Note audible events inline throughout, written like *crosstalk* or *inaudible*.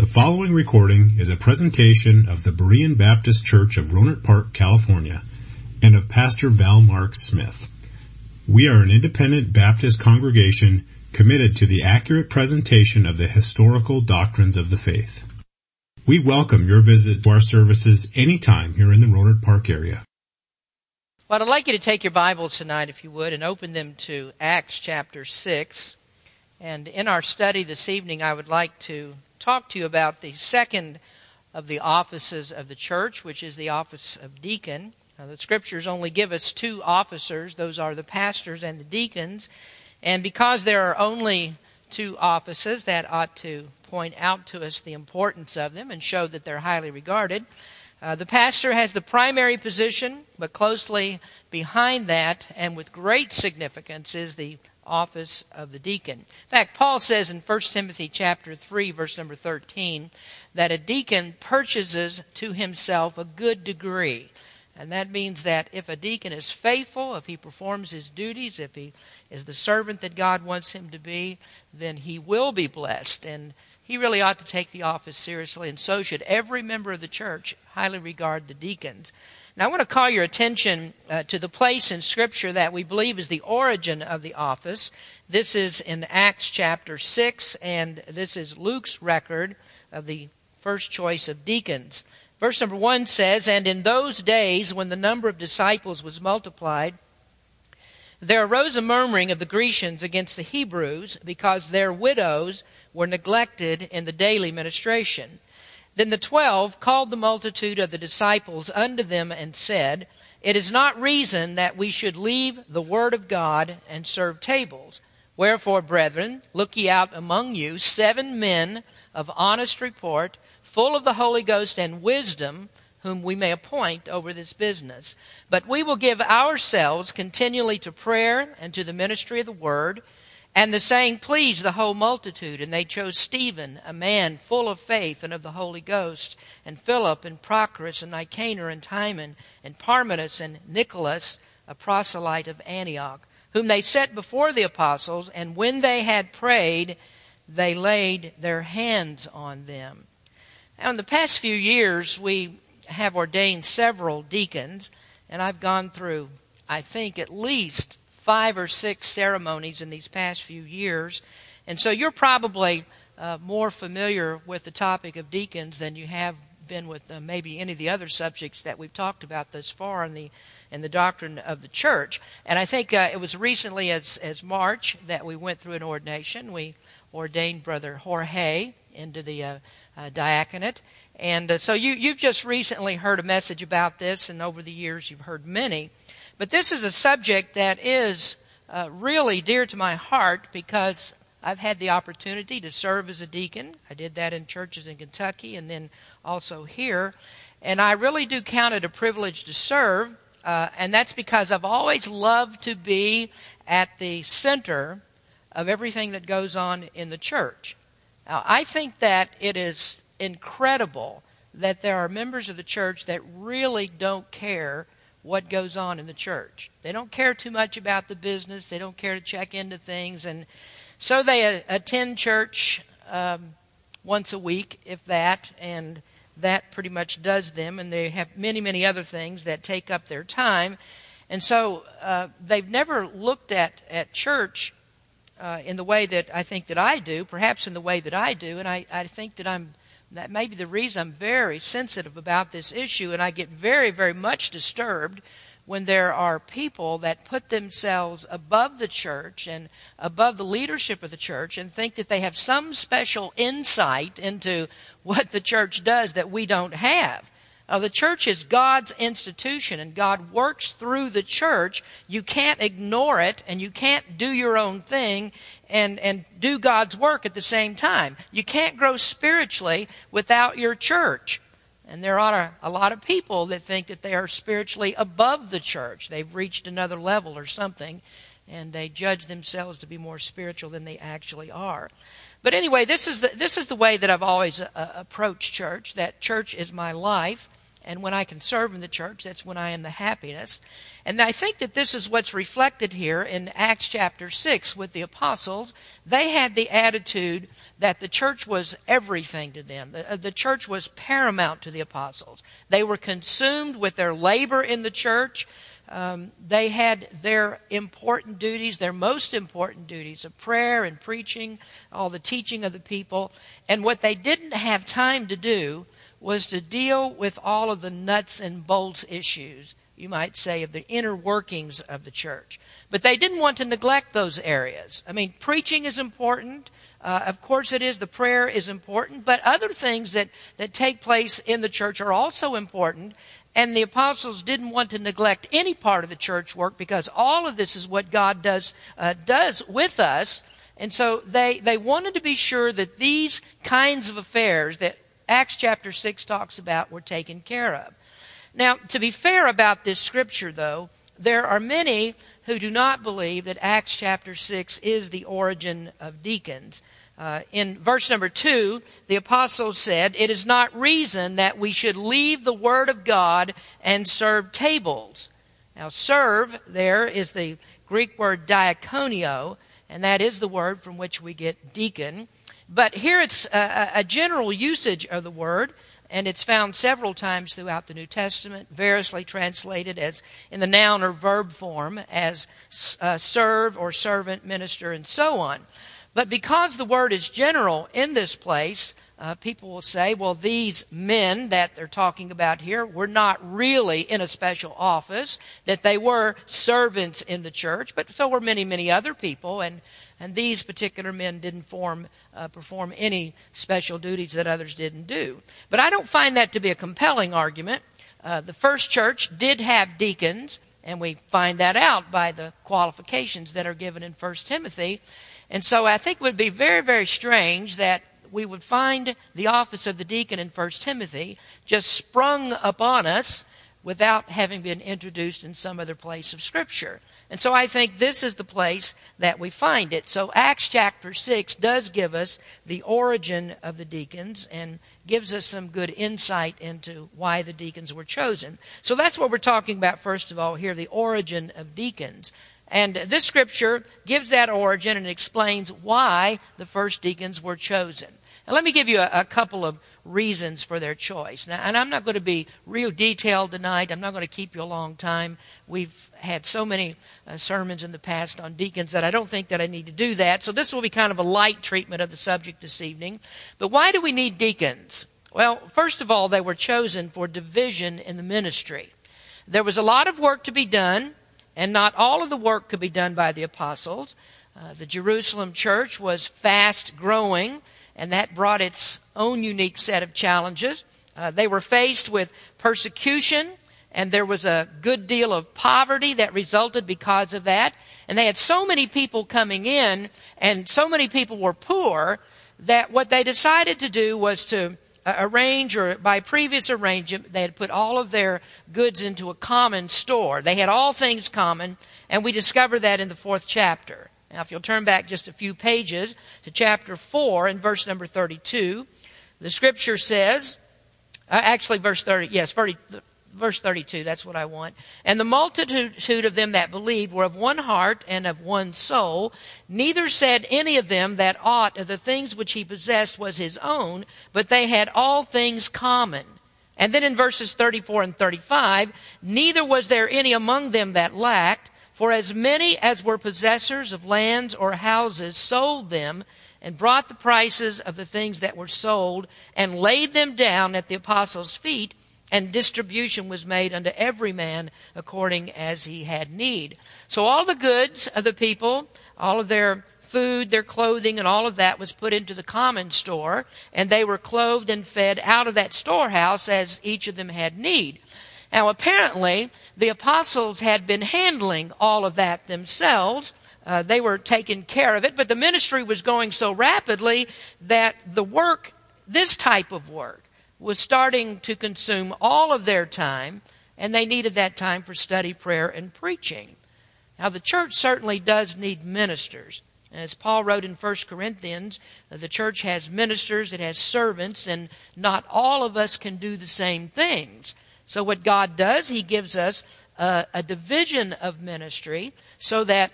The following recording is a presentation of the Berean Baptist Church of Rohnert Park, California, and of Pastor Val Mark Smith. We are an independent Baptist congregation committed to the accurate presentation of the historical doctrines of the faith. We welcome your visit to our services anytime here in the Rohnert Park area. Well, I'd like you to take your Bibles tonight, if you would, and open them to Acts chapter 6. And in our study this evening, I would like to talk to you about the second of the offices of the church, which is the office of deacon. Now, the scriptures only give us two officers, those are the pastors and the deacons. And because there are only two offices, that ought to point out to us the importance of them and show that they're highly regarded. Uh, the pastor has the primary position, but closely behind that and with great significance is the office of the deacon. In fact, Paul says in 1 Timothy chapter 3 verse number 13 that a deacon purchases to himself a good degree. And that means that if a deacon is faithful, if he performs his duties, if he is the servant that God wants him to be, then he will be blessed. And he really ought to take the office seriously, and so should every member of the church highly regard the deacons. I want to call your attention uh, to the place in Scripture that we believe is the origin of the office. This is in Acts chapter 6, and this is Luke's record of the first choice of deacons. Verse number 1 says, And in those days, when the number of disciples was multiplied, there arose a murmuring of the Grecians against the Hebrews because their widows were neglected in the daily ministration. Then the twelve called the multitude of the disciples unto them and said, It is not reason that we should leave the word of God and serve tables. Wherefore, brethren, look ye out among you seven men of honest report, full of the Holy Ghost and wisdom, whom we may appoint over this business. But we will give ourselves continually to prayer and to the ministry of the word. And the saying pleased the whole multitude, and they chose Stephen, a man full of faith and of the Holy Ghost, and Philip, and Prochorus, and Nicanor, and Timon, and Parmenas, and Nicholas, a proselyte of Antioch, whom they set before the apostles, and when they had prayed, they laid their hands on them. Now, in the past few years, we have ordained several deacons, and I've gone through, I think, at least five or six ceremonies in these past few years. And so you're probably uh, more familiar with the topic of deacons than you have been with uh, maybe any of the other subjects that we've talked about thus far in the in the doctrine of the church. And I think uh, it was recently as as March that we went through an ordination. We ordained Brother Jorge into the uh, uh, diaconate. And uh, so you, you've just recently heard a message about this, and over the years you've heard many. But this is a subject that is uh, really dear to my heart because I've had the opportunity to serve as a deacon. I did that in churches in Kentucky and then also here. And I really do count it a privilege to serve. Uh, and that's because I've always loved to be at the center of everything that goes on in the church. Now, I think that it is incredible that there are members of the church that really don't care what goes on in the church. They don't care too much about the business. They don't care to check into things, and so they attend church um, once a week, if that, and that pretty much does them. And they have many, many other things that take up their time, and so uh, they've never looked at at church. Uh, in the way that I think that I do, perhaps in the way that I do, and I, I think that I'm that may be the reason I'm very sensitive about this issue, and I get very, very much disturbed when there are people that put themselves above the church and above the leadership of the church and think that they have some special insight into what the church does that we don't have. Uh, the church is God's institution and God works through the church. You can't ignore it and you can't do your own thing and, and do God's work at the same time. You can't grow spiritually without your church. And there are a lot of people that think that they are spiritually above the church. They've reached another level or something, and they judge themselves to be more spiritual than they actually are. But anyway, this is the, this is the way that I've always uh, approached church, that church is my life. And when I can serve in the church, that's when I am the happiness. And I think that this is what's reflected here in Acts chapter 6 with the apostles. They had the attitude that the church was everything to them. The, uh, the, church was paramount to the apostles. They were consumed with their labor in the church. Um, they had their important duties, their most important duties of prayer and preaching, all the teaching of the people. And what they didn't have time to do was to deal with all of the nuts and bolts issues, you might say, of the inner workings of the church. But they didn't want to neglect those areas. I mean, preaching is important. Uh, of course, it is. The prayer is important. But other things that, that take place in the church are also important. And the apostles didn't want to neglect any part of the church work because all of this is what God does, uh, does with us. And so they, they wanted to be sure that these kinds of affairs that Acts chapter 6 talks about were taken care of. Now, to be fair about this scripture, though, there are many who do not believe that Acts chapter 6 is the origin of deacons. Uh, in verse number 2, the apostle said, It is not reason that we should leave the word of God and serve tables. Now, serve there is the Greek word diakonio, and that is the word from which we get deacon. But here it's a, a, general usage of the word, and it's found several times throughout the New Testament, variously translated as in the noun or verb form as uh, serve or servant, minister, and so on. But because the word is general in this place, uh, people will say, well, these men that they're talking about here were not really in a special office, that they were servants in the church, but so were many, many other people, and, and these particular men didn't form uh, perform any special duties that others didn't do. But I don't find that to be a compelling argument. Uh, the first church did have deacons, and we find that out by the qualifications that are given in 1 Timothy. And so I think it would be very, very strange that we would find the office of the deacon in 1 Timothy just sprung upon us without having been introduced in some other place of Scripture. And so I think this is the place that we find it. So Acts chapter 6 does give us the origin of the deacons and gives us some good insight into why the deacons were chosen. So that's what we're talking about, first of all, here the origin of deacons. And this scripture gives that origin and explains why the first deacons were chosen. And let me give you a, a couple of reasons for their choice. Now, and I'm not going to be real detailed tonight. I'm not going to keep you a long time. We've had so many uh, sermons in the past on deacons that I don't think that I need to do that. So this will be kind of a light treatment of the subject this evening. But why do we need deacons? Well, first of all, they were chosen for division in the ministry. There was a lot of work to be done, and not all of the work could be done by the apostles. Uh, the Jerusalem church was fast growing and that brought its own unique set of challenges. Uh, they were faced with persecution, and there was a good deal of poverty that resulted because of that. And they had so many people coming in, and so many people were poor, that what they decided to do was to uh, arrange, or by previous arrangement, they had put all of their goods into a common store. They had all things common, and we discover that in the fourth chapter. Now, if you'll turn back just a few pages to chapter 4 and verse number 32, the scripture says, uh, actually, verse 30, yes, 30, verse 32, that's what I want. And the multitude of them that believed were of one heart and of one soul. Neither said any of them that aught of the things which he possessed was his own, but they had all things common. And then in verses 34 and 35, neither was there any among them that lacked, for as many as were possessors of lands or houses sold them and brought the prices of the things that were sold and laid them down at the apostles' feet, and distribution was made unto every man according as he had need. So all the goods of the people, all of their food, their clothing, and all of that was put into the common store, and they were clothed and fed out of that storehouse as each of them had need. Now, apparently, the apostles had been handling all of that themselves. Uh, they were taking care of it, but the ministry was going so rapidly that the work, this type of work, was starting to consume all of their time, and they needed that time for study, prayer, and preaching. Now, the church certainly does need ministers. As Paul wrote in 1 Corinthians, the church has ministers, it has servants, and not all of us can do the same things. So, what God does, He gives us a, a division of ministry so that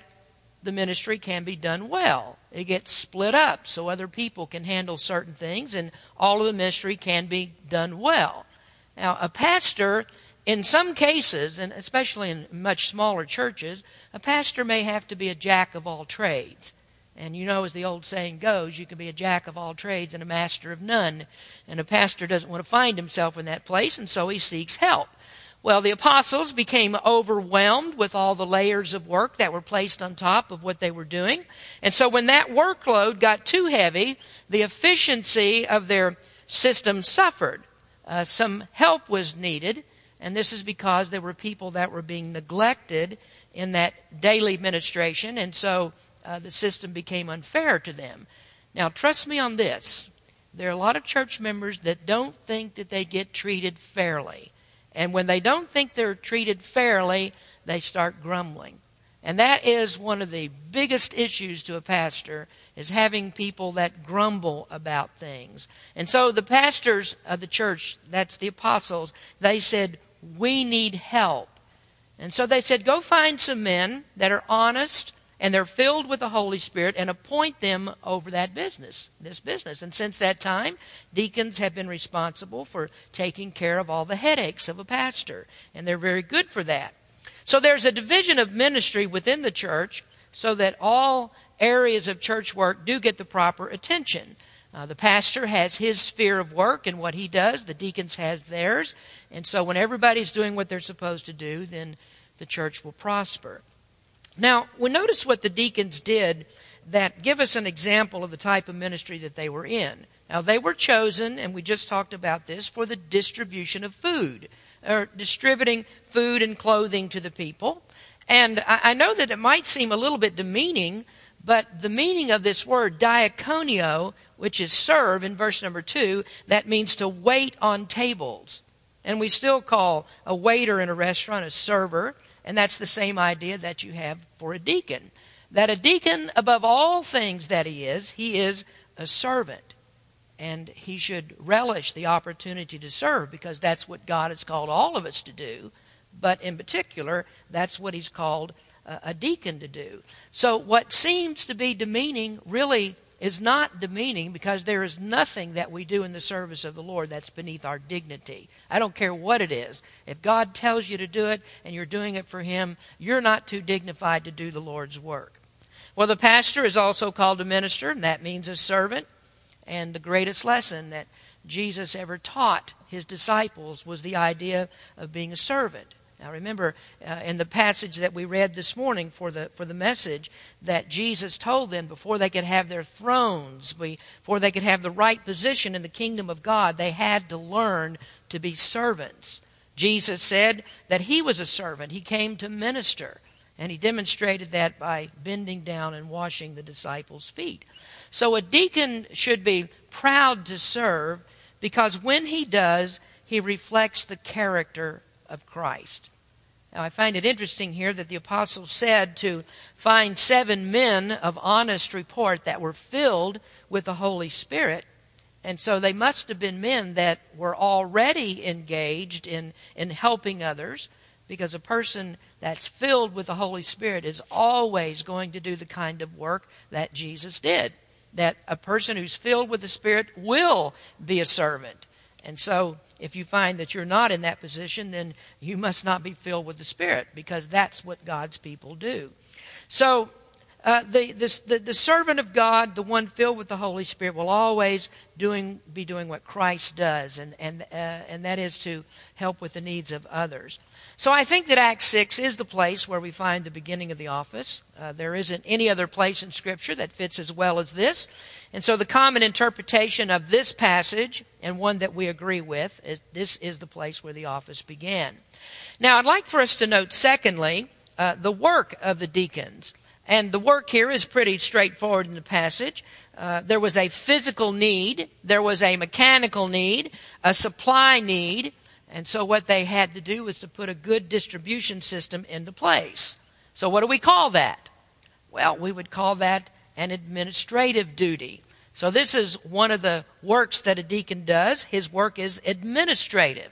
the ministry can be done well. It gets split up so other people can handle certain things and all of the ministry can be done well. Now, a pastor, in some cases, and especially in much smaller churches, a pastor may have to be a jack of all trades. And you know, as the old saying goes, you can be a jack of all trades and a master of none. And a pastor doesn't want to find himself in that place, and so he seeks help. Well, the apostles became overwhelmed with all the layers of work that were placed on top of what they were doing. And so when that workload got too heavy, the efficiency of their system suffered. Uh, some help was needed, and this is because there were people that were being neglected in that daily administration, and so uh, the system became unfair to them. Now, trust me on this. There are a lot of church members that don't think that they get treated fairly. And when they don't think they're treated fairly, they start grumbling. And that is one of the biggest issues to a pastor is having people that grumble about things. And so the pastors of the church, that's the apostles, they said, "We need help." And so they said, go find some men that are honest and they're filled with the Holy Spirit and appoint them over that business, this business. And since that time, deacons have been responsible for taking care of all the headaches of a pastor. And they're very good for that. So there's a division of ministry within the church so that all areas of church work do get the proper attention. Uh, the pastor has his sphere of work and what he does, the deacons has theirs. And so when everybody's doing what they're supposed to do, then the church will prosper. Now, we notice what the deacons did that give us an example of the type of ministry that they were in. Now, they were chosen, and we just talked about this, for the distribution of food, or distributing food and clothing to the people. And I know that it might seem a little bit demeaning, but the meaning of this word, diaconio, which is serve in verse number two, that means to wait on tables. And we still call a waiter in a restaurant a server, and that's the same idea that you have for a deacon. That a deacon, above all things that he is, he is a servant. And he should relish the opportunity to serve because that's what God has called all of us to do. But in particular, that's what he's called a deacon to do. So what seems to be demeaning really is not demeaning because there is nothing that we do in the service of the Lord that's beneath our dignity. I don't care what it is. If God tells you to do it and you're doing it for Him, you're not too dignified to do the Lord's work. Well, the pastor is also called a minister, and that means a servant. And the greatest lesson that Jesus ever taught his disciples was the idea of being a servant. Now remember, uh, in the passage that we read this morning for the, for the message, that Jesus told them before they could have their thrones, before they could have the right position in the kingdom of God, they had to learn to be servants. Jesus said that he was a servant. He came to minister. And he demonstrated that by bending down and washing the disciples' feet. So a deacon should be proud to serve because when he does, he reflects the character of Christ. Now, I find it interesting here that the apostle said to find seven men of honest report that were filled with the Holy Spirit. And so they must have been men that were already engaged in, in helping others, because a person that's filled with the Holy Spirit is always going to do the kind of work that Jesus did. That a person who's filled with the Spirit will be a servant. And so if you find that you're not in that position, then you must not be filled with the Spirit because that's what God's people do. So, uh, the, this, the, the servant of God, the one filled with the Holy Spirit, will always doing, be doing what Christ does, and, and, uh, and that is to help with the needs of others. So I think that Acts 6 is the place where we find the beginning of the office. Uh, there isn't any other place in Scripture that fits as well as this. And so the common interpretation of this passage, and one that we agree with, is this is the place where the office began. Now I'd like for us to note, secondly, uh, the work of the deacons. And the work here is pretty straightforward in the passage. Uh, there was a physical need, there was a mechanical need, a supply need, and so what they had to do was to put a good distribution system into place. So what do we call that? Well, we would call that an administrative duty. So this is one of the works that a deacon does. His work is administrative.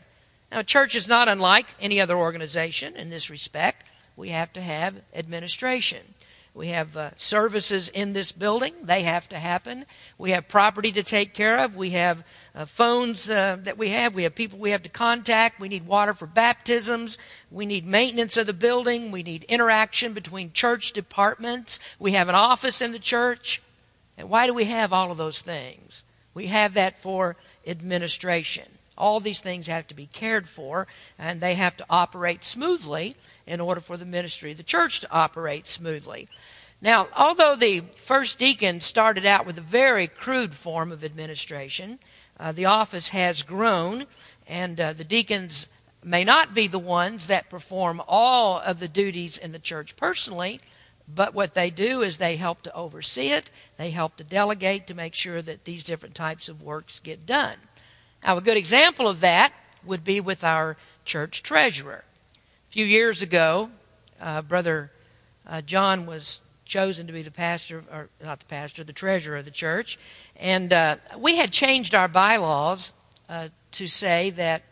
Now, a church is not unlike any other organization in this respect. We have to have administration. We have uh, services in this building. They have to happen. We have property to take care of. We have uh, phones uh, that we have. We have people we have to contact. We need water for baptisms. We need maintenance of the building. We need interaction between church departments. We have an office in the church. And why do we have all of those things? We have that for administration. All these things have to be cared for, and they have to operate smoothly in order for the ministry of the church to operate smoothly. Now, although the first deacon started out with a very crude form of administration, uh, the office has grown, and uh, the deacons may not be the ones that perform all of the duties in the church personally, but what they do is they help to oversee it, they help to delegate to make sure that these different types of works get done. Now, a good example of that would be with our church treasurer. Few years ago, uh, Brother uh, John was chosen to be the pastor, or not the pastor, the treasurer of the church. And uh, we had changed our bylaws uh, to say that,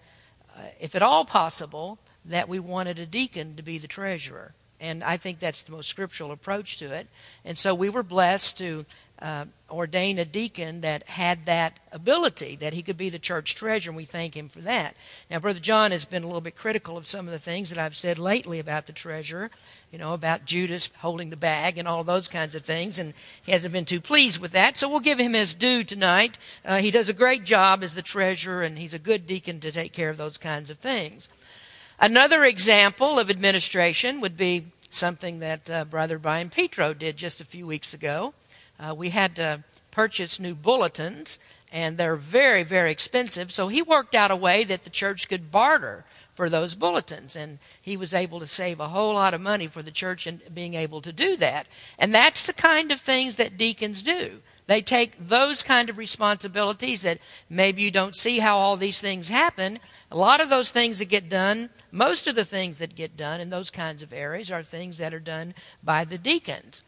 uh, if at all possible, that we wanted a deacon to be the treasurer. And I think that's the most scriptural approach to it. And so we were blessed to uh, ordain a deacon that had that ability, that he could be the church treasurer, and we thank him for that. Now, Brother John has been a little bit critical of some of the things that I've said lately about the treasurer, you know, about Judas holding the bag and all those kinds of things, and he hasn't been too pleased with that, so we'll give him his due tonight. Uh, he does a great job as the treasurer, and he's a good deacon to take care of those kinds of things. Another example of administration would be something that uh, Brother Brian Petro did just a few weeks ago. Uh, we had to purchase new bulletins, and they're very, very expensive. So he worked out a way that the church could barter for those bulletins. And he was able to save a whole lot of money for the church in being able to do that. And that's the kind of things that deacons do. They take those kind of responsibilities that maybe you don't see how all these things happen. A lot of those things that get done, most of the things that get done in those kinds of areas are things that are done by the deacons.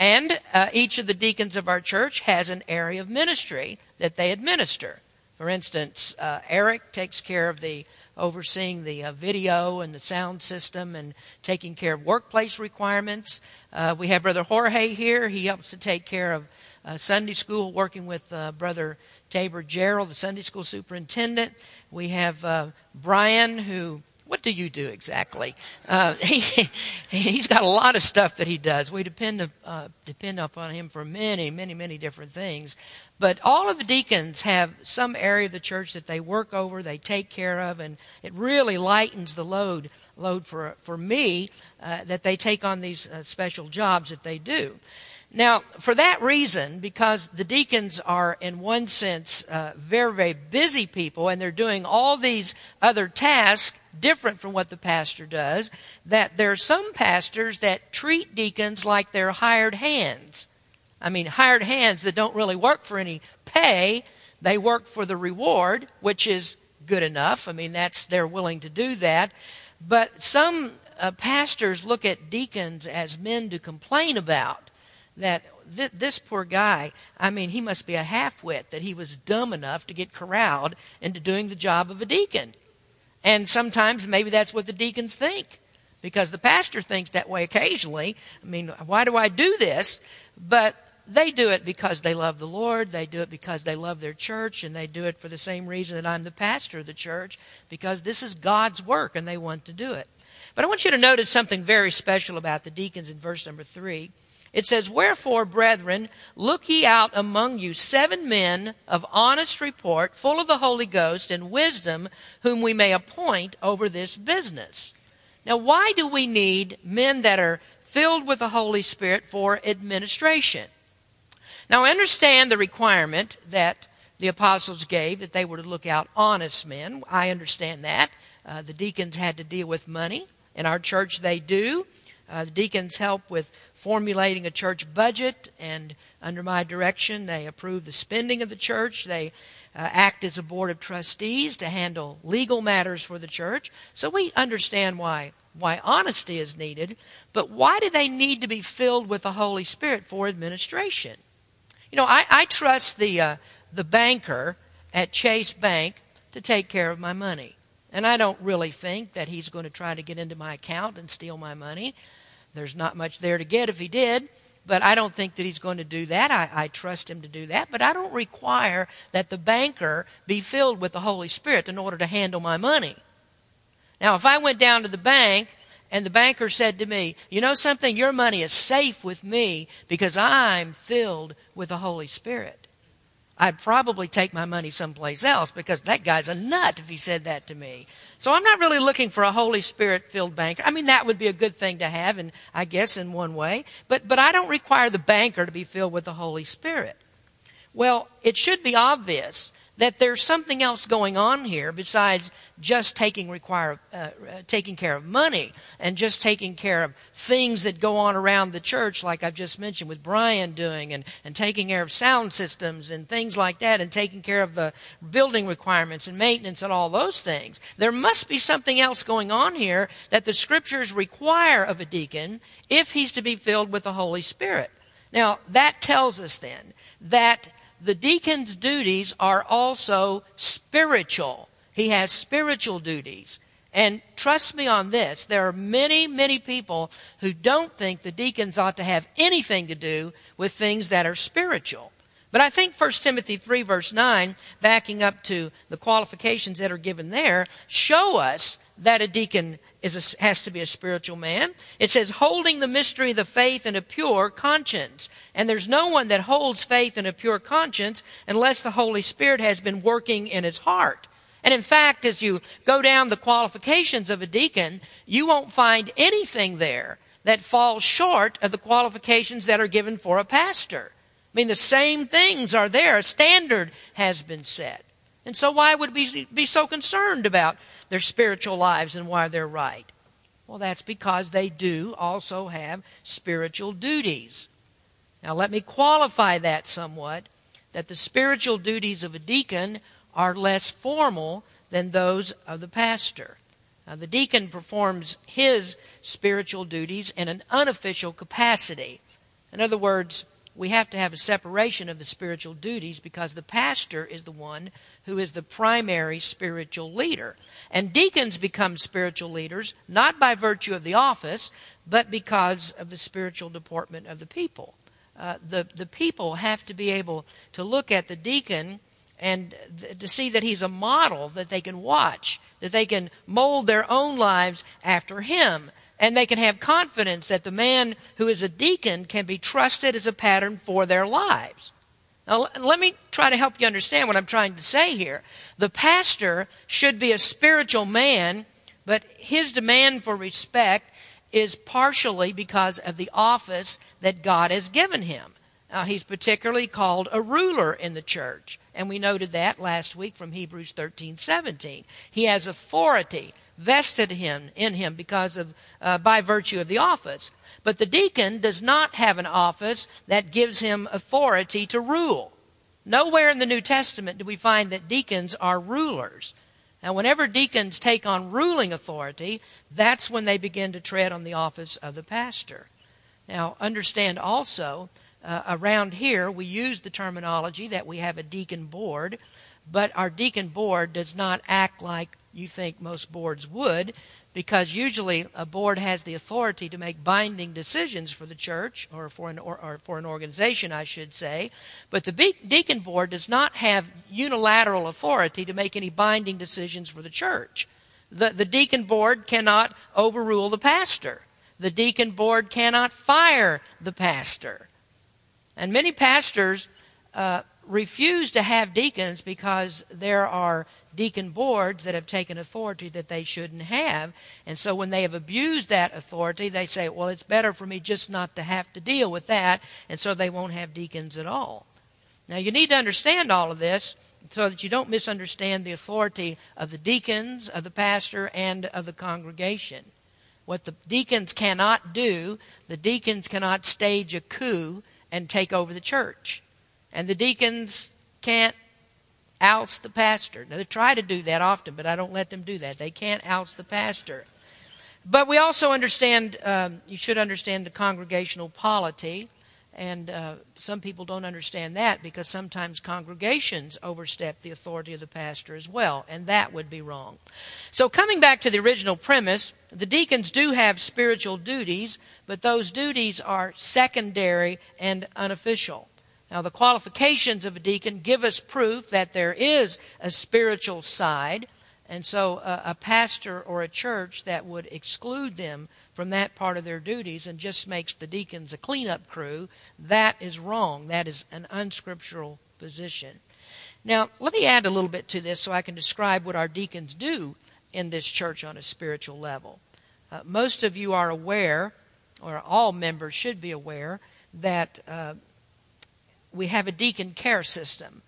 And uh, each of the deacons of our church has an area of ministry that they administer. For instance, uh, Eric takes care of the overseeing the uh, video and the sound system and taking care of workplace requirements. Uh, we have Brother Jorge here. He helps to take care of uh, Sunday school, working with uh, Brother Tabor Gerald, the Sunday school superintendent. We have Brian, who what do you do exactly? Uh, *laughs* he, he's got a lot of stuff that he does. We depend, uh, depend upon him for many, many, many different things. But all of the deacons have some area of the church that they work over, they take care of, and it really lightens the load load for for me uh, that they take on these uh, special jobs that they do. Now, for that reason, because the deacons are, in one sense, uh, very, very busy people, and they're doing all these other tasks different from what the pastor does, that there are some pastors that treat deacons like they're hired hands. I mean, hired hands that don't really work for any pay, they work for the reward, which is good enough. I mean, that's they're willing to do that. But some uh, pastors look at deacons as men to complain about that th- this poor guy, I mean, he must be a half-wit that he was dumb enough to get corralled into doing the job of a deacon. And sometimes maybe that's what the deacons think because the pastor thinks that way occasionally. I mean, why do I do this? But they do it because they love the Lord. They do it because they love their church, and they do it for the same reason that I'm the pastor of the church, because this is God's work and they want to do it. But I want you to notice something very special about the deacons in verse number three. It says, Wherefore, brethren, look ye out among you seven men of honest report, full of the Holy Ghost and wisdom, whom we may appoint over this business. Now, why do we need men that are filled with the Holy Spirit for administration? Now, I understand the requirement that the apostles gave that they were to look out honest men. I understand that. Uh, the deacons had to deal with money. In our church, they do. Uh, the deacons help with formulating a church budget, and under my direction, they approve the spending of the church. They uh, act as a board of trustees to handle legal matters for the church. So we understand why why honesty is needed, but why do they need to be filled with the Holy Spirit for administration? You know, I, I trust the uh, the banker at Chase Bank to take care of my money. And I don't really think that he's going to try to get into my account and steal my money. There's not much there to get if he did, but I don't think that he's going to do that. I, I, trust him to do that, but I don't require that the banker be filled with the Holy Spirit in order to handle my money. Now, if I went down to the bank and the banker said to me, You know something? Your money is safe with me because I'm filled with the Holy Spirit. I'd probably take my money someplace else because that guy's a nut if he said that to me. So I'm not really looking for a Holy Spirit filled banker. I mean, that would be a good thing to have, and I guess in one way. But, but I don't require the banker to be filled with the Holy Spirit. Well, it should be obvious that there's something else going on here besides just taking require uh, taking care of money and just taking care of things that go on around the church like I've just mentioned with Brian doing and, and taking care of sound systems and things like that and taking care of the building requirements and maintenance and all those things. There must be something else going on here that the scriptures require of a deacon if he's to be filled with the Holy Spirit. Now, that tells us then that the deacon's duties are also spiritual. He has spiritual duties. And trust me on this, there are many, many people who don't think the deacons ought to have anything to do with things that are spiritual. But I think 1 Timothy 3, verse 9, backing up to the qualifications that are given there, show us that a deacon is a, has to be a spiritual man. It says, holding the mystery of the faith in a pure conscience. And there's no one that holds faith in a pure conscience unless the Holy Spirit has been working in his heart. And in fact, as you go down the qualifications of a deacon, you won't find anything there that falls short of the qualifications that are given for a pastor. I mean, the same things are there. A standard has been set. And so why would we be so concerned about their spiritual lives and why they're right? Well, that's because they do also have spiritual duties. Now, let me qualify that somewhat that the spiritual duties of a deacon are less formal than those of the pastor. Now, the deacon performs his spiritual duties in an unofficial capacity. In other words, we have to have a separation of the spiritual duties because the pastor is the one who is the primary spiritual leader. And deacons become spiritual leaders not by virtue of the office, but because of the spiritual deportment of the people. Uh, the, the people have to be able to look at the deacon and th- to see that he's a model that they can watch, that they can mold their own lives after him. And they can have confidence that the man who is a deacon can be trusted as a pattern for their lives. Now, let me try to help you understand what I'm trying to say here. The pastor should be a spiritual man, but his demand for respect is partially because of the office that God has given him. Now, he's particularly called a ruler in the church, and we noted that last week from Hebrews 13 17. He has authority vested him in him because of uh, by virtue of the office. But the deacon does not have an office that gives him authority to rule. Nowhere in the New Testament do we find that deacons are rulers. Now, whenever deacons take on ruling authority, that's when they begin to tread on the office of the pastor. Now, understand also, uh, around here, we use the terminology that we have a deacon board, but our deacon board does not act like you think most boards would because usually a board has the authority to make binding decisions for the church or for an or, or, for an organization I should say. But the deacon board does not have unilateral authority to make any binding decisions for the church. The, the deacon board cannot overrule the pastor. The deacon board cannot fire the pastor. And many pastors uh, refuse to have deacons because there are deacon boards that have taken authority that they shouldn't have. And so when they have abused that authority, they say, well, it's better for me just not to have to deal with that. And so they won't have deacons at all. Now you need to understand all of this so that you don't misunderstand the authority of the deacons, of the pastor, and of the congregation. What the deacons cannot do, the deacons cannot stage a coup and take over the church. And the deacons can't oust the pastor. Now, they try to do that often, but I don't let them do that. They can't oust the pastor. But we also understand, um, you should understand the congregational polity. And uh, some people don't understand that because sometimes congregations overstep the authority of the pastor as well, and that would be wrong. So, coming back to the original premise, the deacons do have spiritual duties, but those duties are secondary and unofficial. Now, the qualifications of a deacon give us proof that there is a spiritual side, and so a, a pastor or a church that would exclude them from that part of their duties and just makes the deacons a cleanup crew, that is wrong. That is an unscriptural position. Now, let me add a little bit to this so I can describe what our deacons do in this church on a spiritual level. Uh, most of you are aware, or all members should be aware, that uh, we have a deacon care system,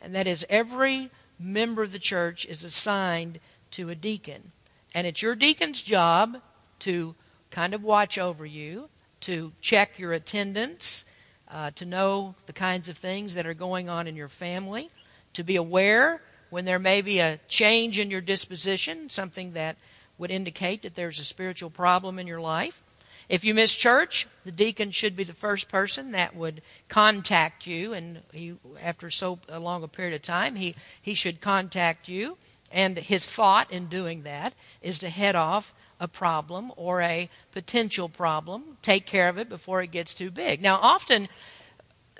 and that is every member of the church is assigned to a deacon. And it's your deacon's job to kind of watch over you, to check your attendance, uh, to know the kinds of things that are going on in your family, to be aware when there may be a change in your disposition, something that would indicate that there's a spiritual problem in your life. If you miss church, the deacon should be the first person that would contact you, and he, after so long a period of time, he, he should contact you. And his thought in doing that is to head off a problem or a potential problem, take care of it before it gets too big. Now, often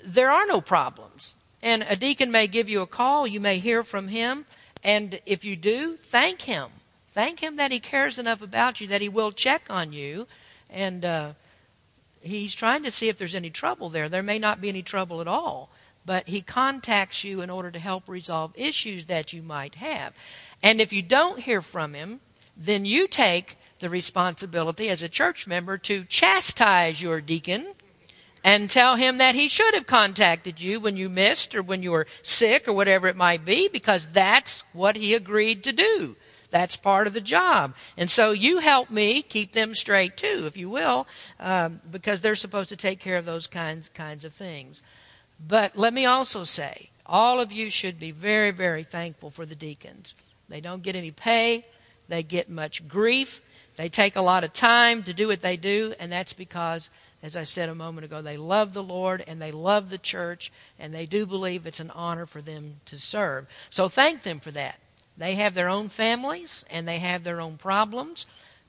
there are no problems, and a deacon may give you a call, you may hear from him, and if you do, thank him. Thank him that he cares enough about you that he will check on you, and uh, he's trying to see if there's any trouble there. There may not be any trouble at all, but he contacts you in order to help resolve issues that you might have. And if you don't hear from him, then you take the responsibility as a church member to chastise your deacon and tell him that he should have contacted you when you missed or when you were sick or whatever it might be because that's what he agreed to do. That's part of the job. And so you help me keep them straight too, if you will, um, because they're supposed to take care of those kinds, kinds of things. But let me also say, all of you should be very, very thankful for the deacons. They don't get any pay, they get much grief, they take a lot of time to do what they do, and that's because, as I said a moment ago, they love the Lord and they love the church, and they do believe it's an honor for them to serve. So thank them for that. They have their own families and they have their own problems,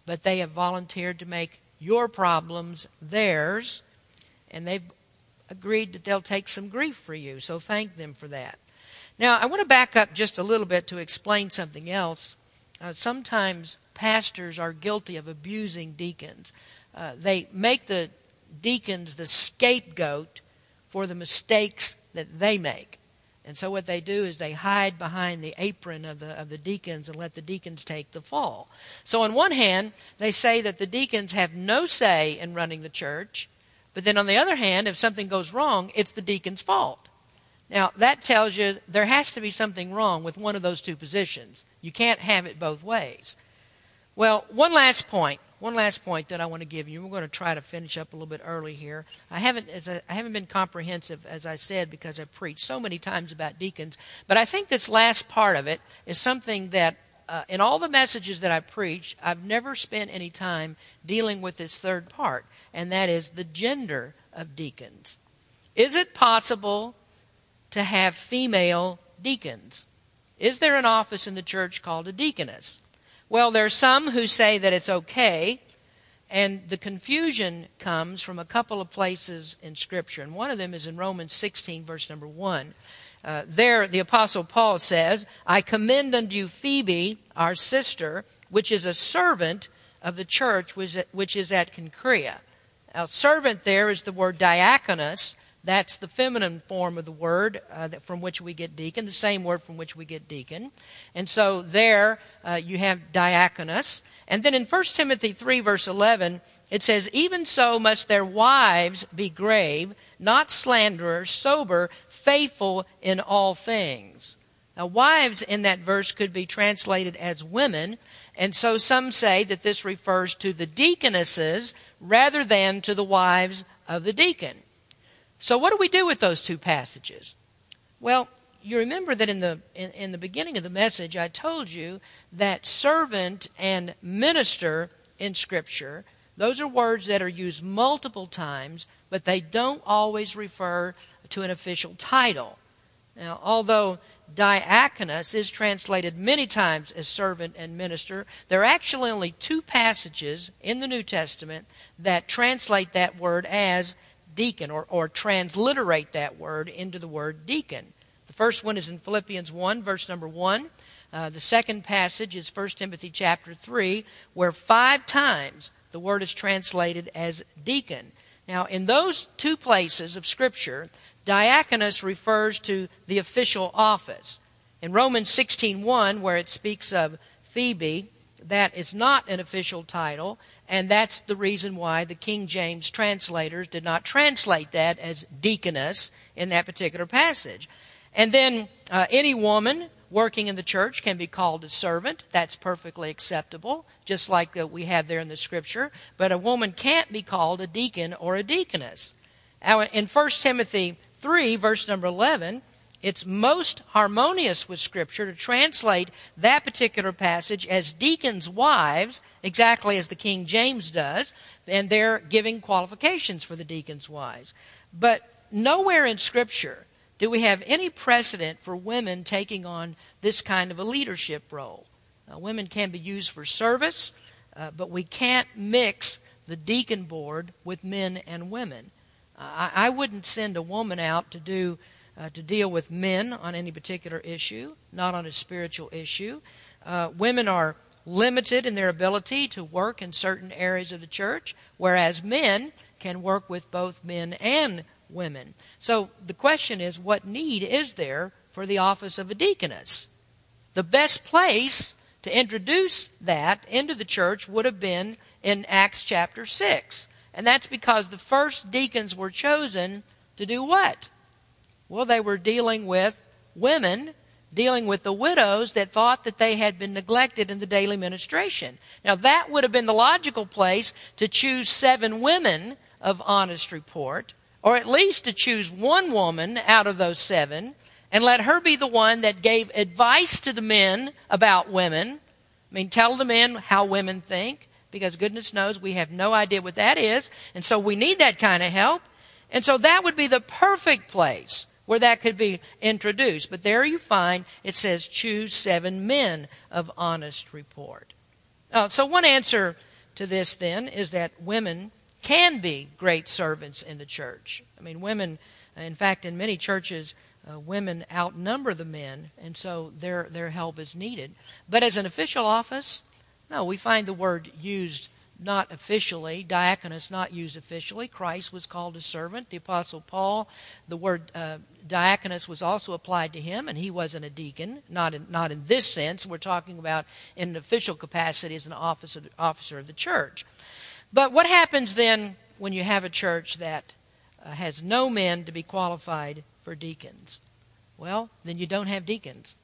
but they have volunteered to make your problems theirs, and they've agreed that they'll take some grief for you. So thank them for that. Now, I want to back up just a little bit to explain something else. Uh, sometimes pastors are guilty of abusing deacons. Uh, they make the deacons the scapegoat for the mistakes that they make. And so what they do is they hide behind the apron of the of the deacons and let the deacons take the fall. So on one hand, they say that the deacons have no say in running the church, but then on the other hand, if something goes wrong, it's the deacon's fault. Now, that tells you there has to be something wrong with one of those two positions. You can't have it both ways. Well, one last point. One last point that I want to give you. We're going to try to finish up a little bit early here. I haven't, I I haven't been comprehensive, as I said, because I've preached so many times about deacons. But I think this last part of it is something that, uh, in all the messages that I preach, I've never spent any time dealing with this third part, and that is the gender of deacons. Is it possible to have female deacons? Is there an office in the church called a deaconess? Well, there are some who say that it's okay, and the confusion comes from a couple of places in Scripture. And one of them is in Romans 16, verse number 1. Uh, there, the Apostle Paul says, I commend unto you Phoebe, our sister, which is a servant of the church which is at Cenchrea. Now, servant there is the word diakonos, that's the feminine form of the word uh, from which we get deacon, the same word from which we get deacon. And so there uh, you have diakonos. And then in 1 Timothy 3, verse 11, it says, Even so must their wives be grave, not slanderers, sober, faithful in all things. Now, wives in that verse could be translated as women, and so some say that this refers to the deaconesses rather than to the wives of the deacon. So, what do we do with those two passages? Well, you remember that in the in, in, the beginning of the message I told you that servant and minister in scripture Those are words that are used multiple times, but they don't always refer to an official title. Now, although diakonos is translated many times as servant and minister, there are actually only two passages in the New Testament that translate that word as deacon or, or transliterate that word into the word deacon. The first one is in Philippians 1, verse number 1. Uh, the second passage is 1 Timothy chapter 3, where five times the word is translated as deacon. Now, in those two places of Scripture, diakonos refers to the official office. In Romans 16:1, where it speaks of Phoebe, that is not an official title, and that's the reason why the King James translators did not translate that as deaconess in that particular passage. And then uh, any woman working in the church can be called a servant. That's perfectly acceptable, just like uh, we have there in the scripture. But a woman can't be called a deacon or a deaconess. Now, in 1 Timothy 3, verse number 11, it's most harmonious with Scripture to translate that particular passage as deacons' wives, exactly as the King James does, and they're giving qualifications for the deacons' wives. But nowhere in Scripture do we have any precedent for women taking on this kind of a leadership role. Uh, women can be used for service, uh, but we can't mix the deacon board with men and women. Uh, I, I, wouldn't send a woman out to do uh, to deal with men on any particular issue, not on a spiritual issue. Uh, women are limited in their ability to work in certain areas of the church, whereas men can work with both men and women. So the question is what need is there for the office of a deaconess? The best place to introduce that into the church would have been in Acts chapter 6. And that's because the first deacons were chosen to do what? Well, they were dealing with women, dealing with the widows that thought that they had been neglected in the daily ministration. Now, that would have been the logical place to choose seven women of honest report or at least to choose one woman out of those seven and let her be the one that gave advice to the men about women. I mean, tell the men how women think, because goodness knows we have no idea what that is, and so we need that kind of help. And so that would be the perfect place where that could be introduced. But there you find it says, choose seven men of honest report. Uh, so one answer to this then is that women can be great servants in the church. I mean, women, in fact, in many churches, uh, women outnumber the men, and so their their help is needed. But as an official office, no, we find the word used not officially, diakonos not used officially. Christ was called a servant. The Apostle Paul, the word uh, diakonos was also applied to him, and he wasn't a deacon, not in, not in this sense. We're talking about in an official capacity as an officer, officer of the church. But what happens then when you have a church that uh, has no men to be qualified for deacons? Well, then you don't have deacons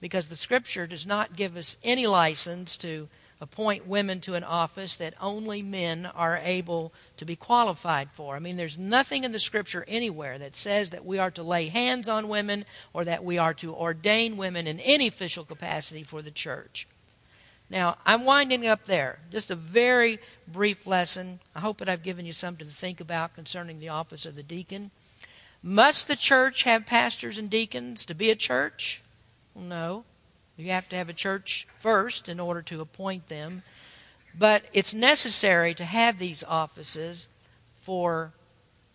because the scripture does not give us any license to appoint women to an office that only men are able to be qualified for. I mean, there's nothing in the scripture anywhere that says that we are to lay hands on women or that we are to ordain women in any official capacity for the church. Now, I'm winding up there. Just a very brief lesson. I hope that I've given you something to think about concerning the office of the deacon. Must the church have pastors and deacons to be a church? No. You have to have a church first in order to appoint them. But it's necessary to have these offices for,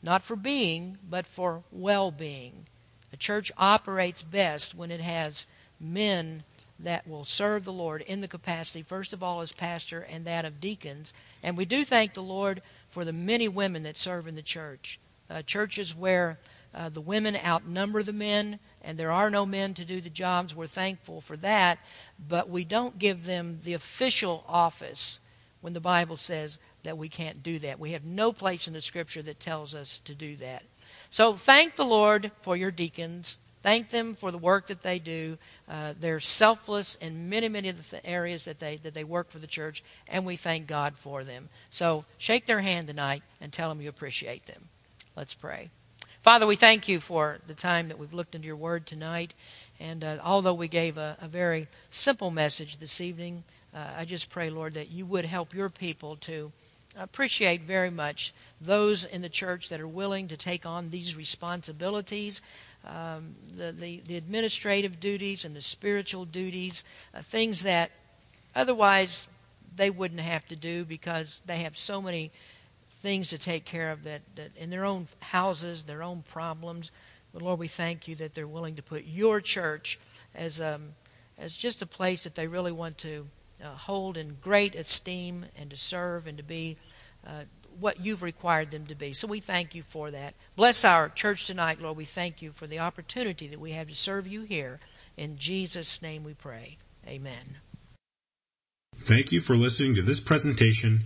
not for being, but for well being. A church operates best when it has men that will serve the Lord in the capacity, first of all, as pastor and that of deacons. And we do thank the Lord for the many women that serve in the church. Uh, churches where uh, the women outnumber the men and there are no men to do the jobs, we're thankful for that. But we don't give them the official office when the Bible says that we can't do that. We have no place in the Scripture that tells us to do that. So thank the Lord for your deacons. Thank them for the work that they do. Uh, they're selfless in many, many of the areas that they that they work for the church, and we thank God for them. So shake their hand tonight and tell them you appreciate them. Let's pray. Father, we thank you for the time that we've looked into your word tonight. And uh, although we gave a, a, very simple message this evening, uh, I just pray, Lord, that you would help your people to appreciate very much those in the church that are willing to take on these responsibilities. Um, the, the, the, administrative duties and the spiritual duties, uh, things that otherwise they wouldn't have to do because they have so many things to take care of that, that in their own houses, their own problems. But Lord, we thank you that they're willing to put your church as um, as just a place that they really want to uh, hold in great esteem and to serve and to be uh, what you've required them to be. So we thank you for that. Bless our church tonight, Lord. We thank you for the opportunity that we have to serve you here. In Jesus' name we pray. Amen. Thank you for listening to this presentation